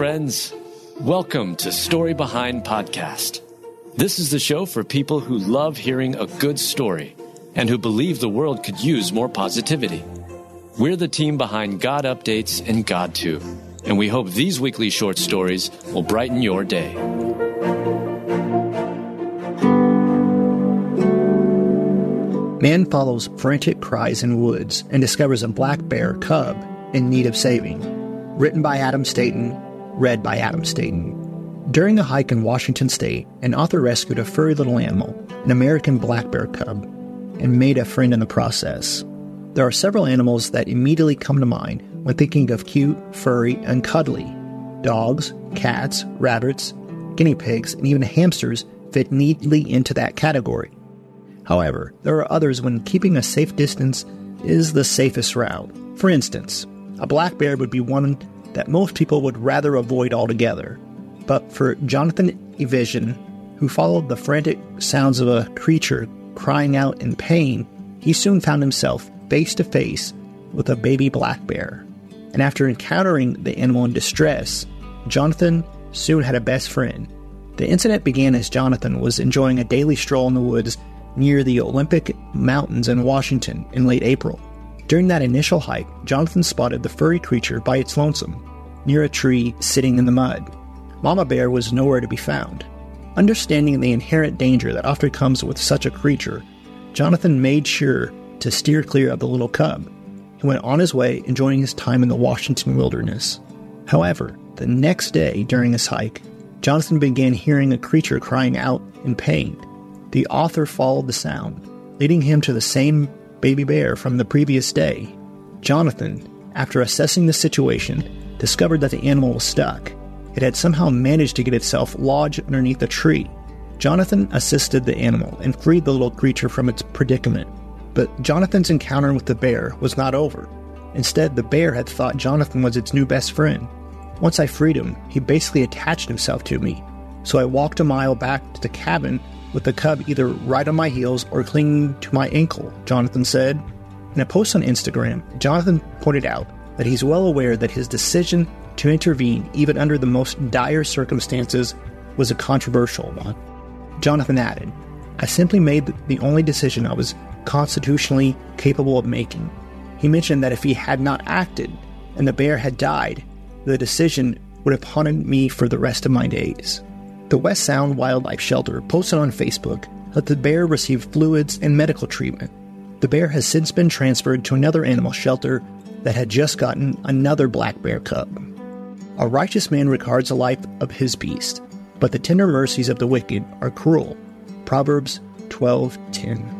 friends. Welcome to Story Behind Podcast. This is the show for people who love hearing a good story and who believe the world could use more positivity. We're the team behind GodUpdates and GodTube, and we hope these weekly short stories will brighten your day. Man follows frantic cries in woods and discovers a black bear cub in need of saving. Written by Adam Staten, read by Adam Staten. During a hike in Washington state, an author rescued a furry little animal, an American black bear cub, and made a friend in the process. There are several animals that immediately come to mind when thinking of cute, furry, and cuddly. Dogs, cats, rabbits, guinea pigs, and even hamsters fit neatly into that category. However, there are others when keeping a safe distance is the safest route. For instance, a black bear would be one that most people would rather avoid altogether. But for Jonathan Evison, who followed the frantic sounds of a creature crying out in pain, he soon found himself face to face with a baby black bear. And after encountering the animal in distress, Jonathan soon had a best friend. The incident began as Jonathan was enjoying a daily stroll in the woods near the Olympic Mountains in Washington in late April. During that initial hike, Jonathan spotted the furry creature by its lonesome, near a tree sitting in the mud. Mama Bear was nowhere to be found. Understanding the inherent danger that often comes with such a creature, Jonathan made sure to steer clear of the little cub. He went on his way, enjoying his time in the Washington wilderness. However, the next day during his hike, Jonathan began hearing a creature crying out in pain. The author followed the sound, leading him to the same baby bear from the previous day. Jonathan, after assessing the situation, discovered that the animal was stuck. It had somehow managed to get itself lodged underneath a tree. Jonathan assisted the animal and freed the little creature from its predicament. But Jonathan's encounter with the bear was not over. Instead, the bear had thought Jonathan was its new best friend. Once I freed him, he basically attached himself to me. So I walked a mile back to the cabin with the cub either right on my heels or clinging to my ankle, Jonathan said. In a post on Instagram, Jonathan pointed out that he's well aware that his decision to intervene, even under the most dire circumstances, was a controversial one. Jonathan added, I simply made the only decision I was constitutionally capable of making. He mentioned that if he had not acted and the bear had died, the decision would have haunted me for the rest of my days. The West Sound Wildlife Shelter posted on Facebook that the bear received fluids and medical treatment. The bear has since been transferred to another animal shelter that had just gotten another black bear cub. A righteous man regards the life of his beast, but the tender mercies of the wicked are cruel. Proverbs 12:10.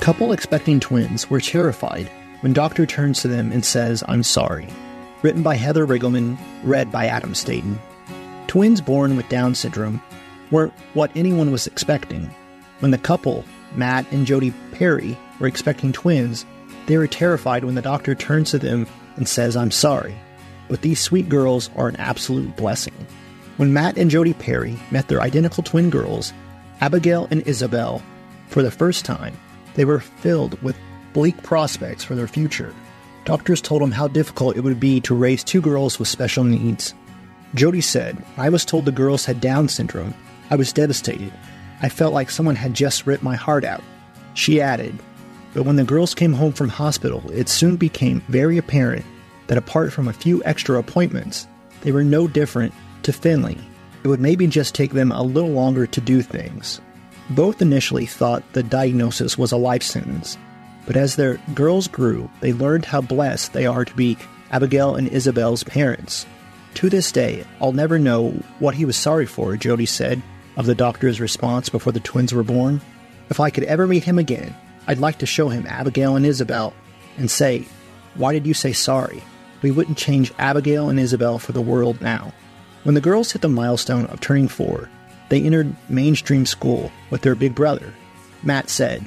Couple expecting twins were terrified when doctor turns to them and says, I'm sorry. Written by Heather Riggleman, read by Adam Staten. Twins born with Down syndrome weren't what anyone was expecting. When the couple, Matt and Jodi Parry, were expecting twins, they were terrified when the doctor turns to them and says, I'm sorry. But these sweet girls are an absolute blessing. When Matt and Jodi Parry met their identical twin girls, Abigail and Isobel, for the first time, they were filled with bleak prospects for their future. Doctors told them how difficult it would be to raise two girls with special needs. Jodi said, I was told the girls had Down syndrome. I was devastated. I felt like someone had just ripped my heart out. She added, But when the girls came home from hospital, it soon became very apparent that apart from a few extra appointments, they were no different to Finley. It would maybe just take them a little longer to do things. Both initially thought the diagnosis was a life sentence, but as their girls grew, they learned how blessed they are to be Abigail and Isobel's parents. To this day, I'll never know what he was sorry for, Jodi said of the doctor's response before the twins were born. If I could ever meet him again, I'd like to show him Abigail and Isobel and say, Why did you say sorry? We wouldn't change Abigail and Isobel for the world now. When the girls hit the milestone of turning four, they entered mainstream school with their big brother. Matt said,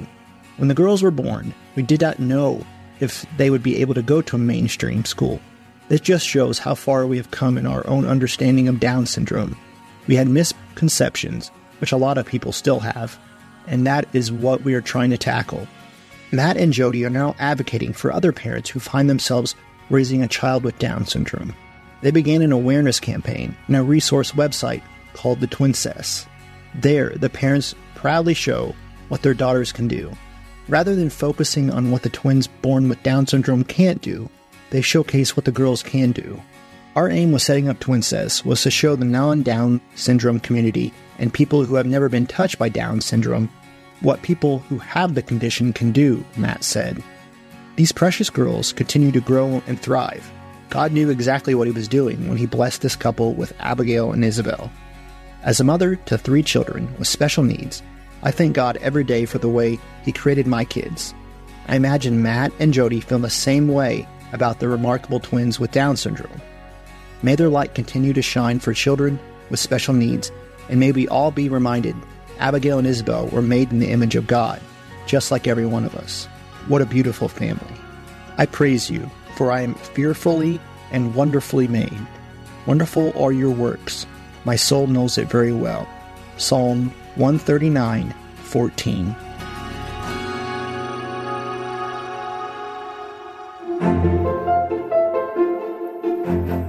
When the girls were born, we did not know if they would be able to go to a mainstream school. This just shows how far we have come in our own understanding of Down syndrome. We had misconceptions, which a lot of people still have, and that is what we are trying to tackle. Matt and Jodi are now advocating for other parents who find themselves raising a child with Down syndrome. They began an awareness campaign and a resource website called the Twincess. There, the parents proudly show what their daughters can do. Rather than focusing on what the twins born with Down syndrome can't do, they showcase what the girls can do. Our aim with setting up Twincess was to show the non Down syndrome community and people who have never been touched by Down syndrome what people who have the condition can do, Matt said. These precious girls continue to grow and thrive. God knew exactly what he was doing when he blessed this couple with Abigail and Isobel. As a mother to three children with special needs, I thank God every day for the way he created my kids. I imagine Matt and Jodi feel the same way about the remarkable twins with Down syndrome. May their light continue to shine for children with special needs, and may we all be reminded Abigail and Isobel were made in the image of God, just like every one of us. What a beautiful family. I praise you, for I am fearfully and wonderfully made. Wonderful are your works. My soul knows it very well. Psalm 139 14.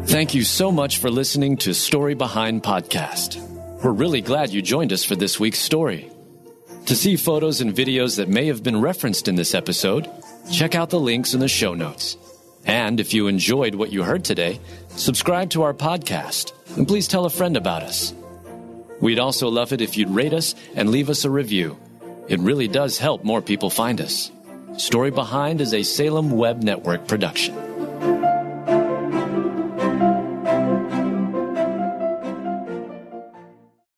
Thank you so much for listening to Story Behind Podcast. We're really glad you joined us for this week's story. To see photos and videos that may have been referenced in this episode, check out the links in the show notes. And if you enjoyed what you heard today, subscribe to our podcast and please tell a friend about us. We'd also love it if you'd rate us and leave us a review. It really does help more people find us. Story Behind is a Salem Web Network production.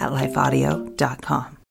at lifeaudio.com.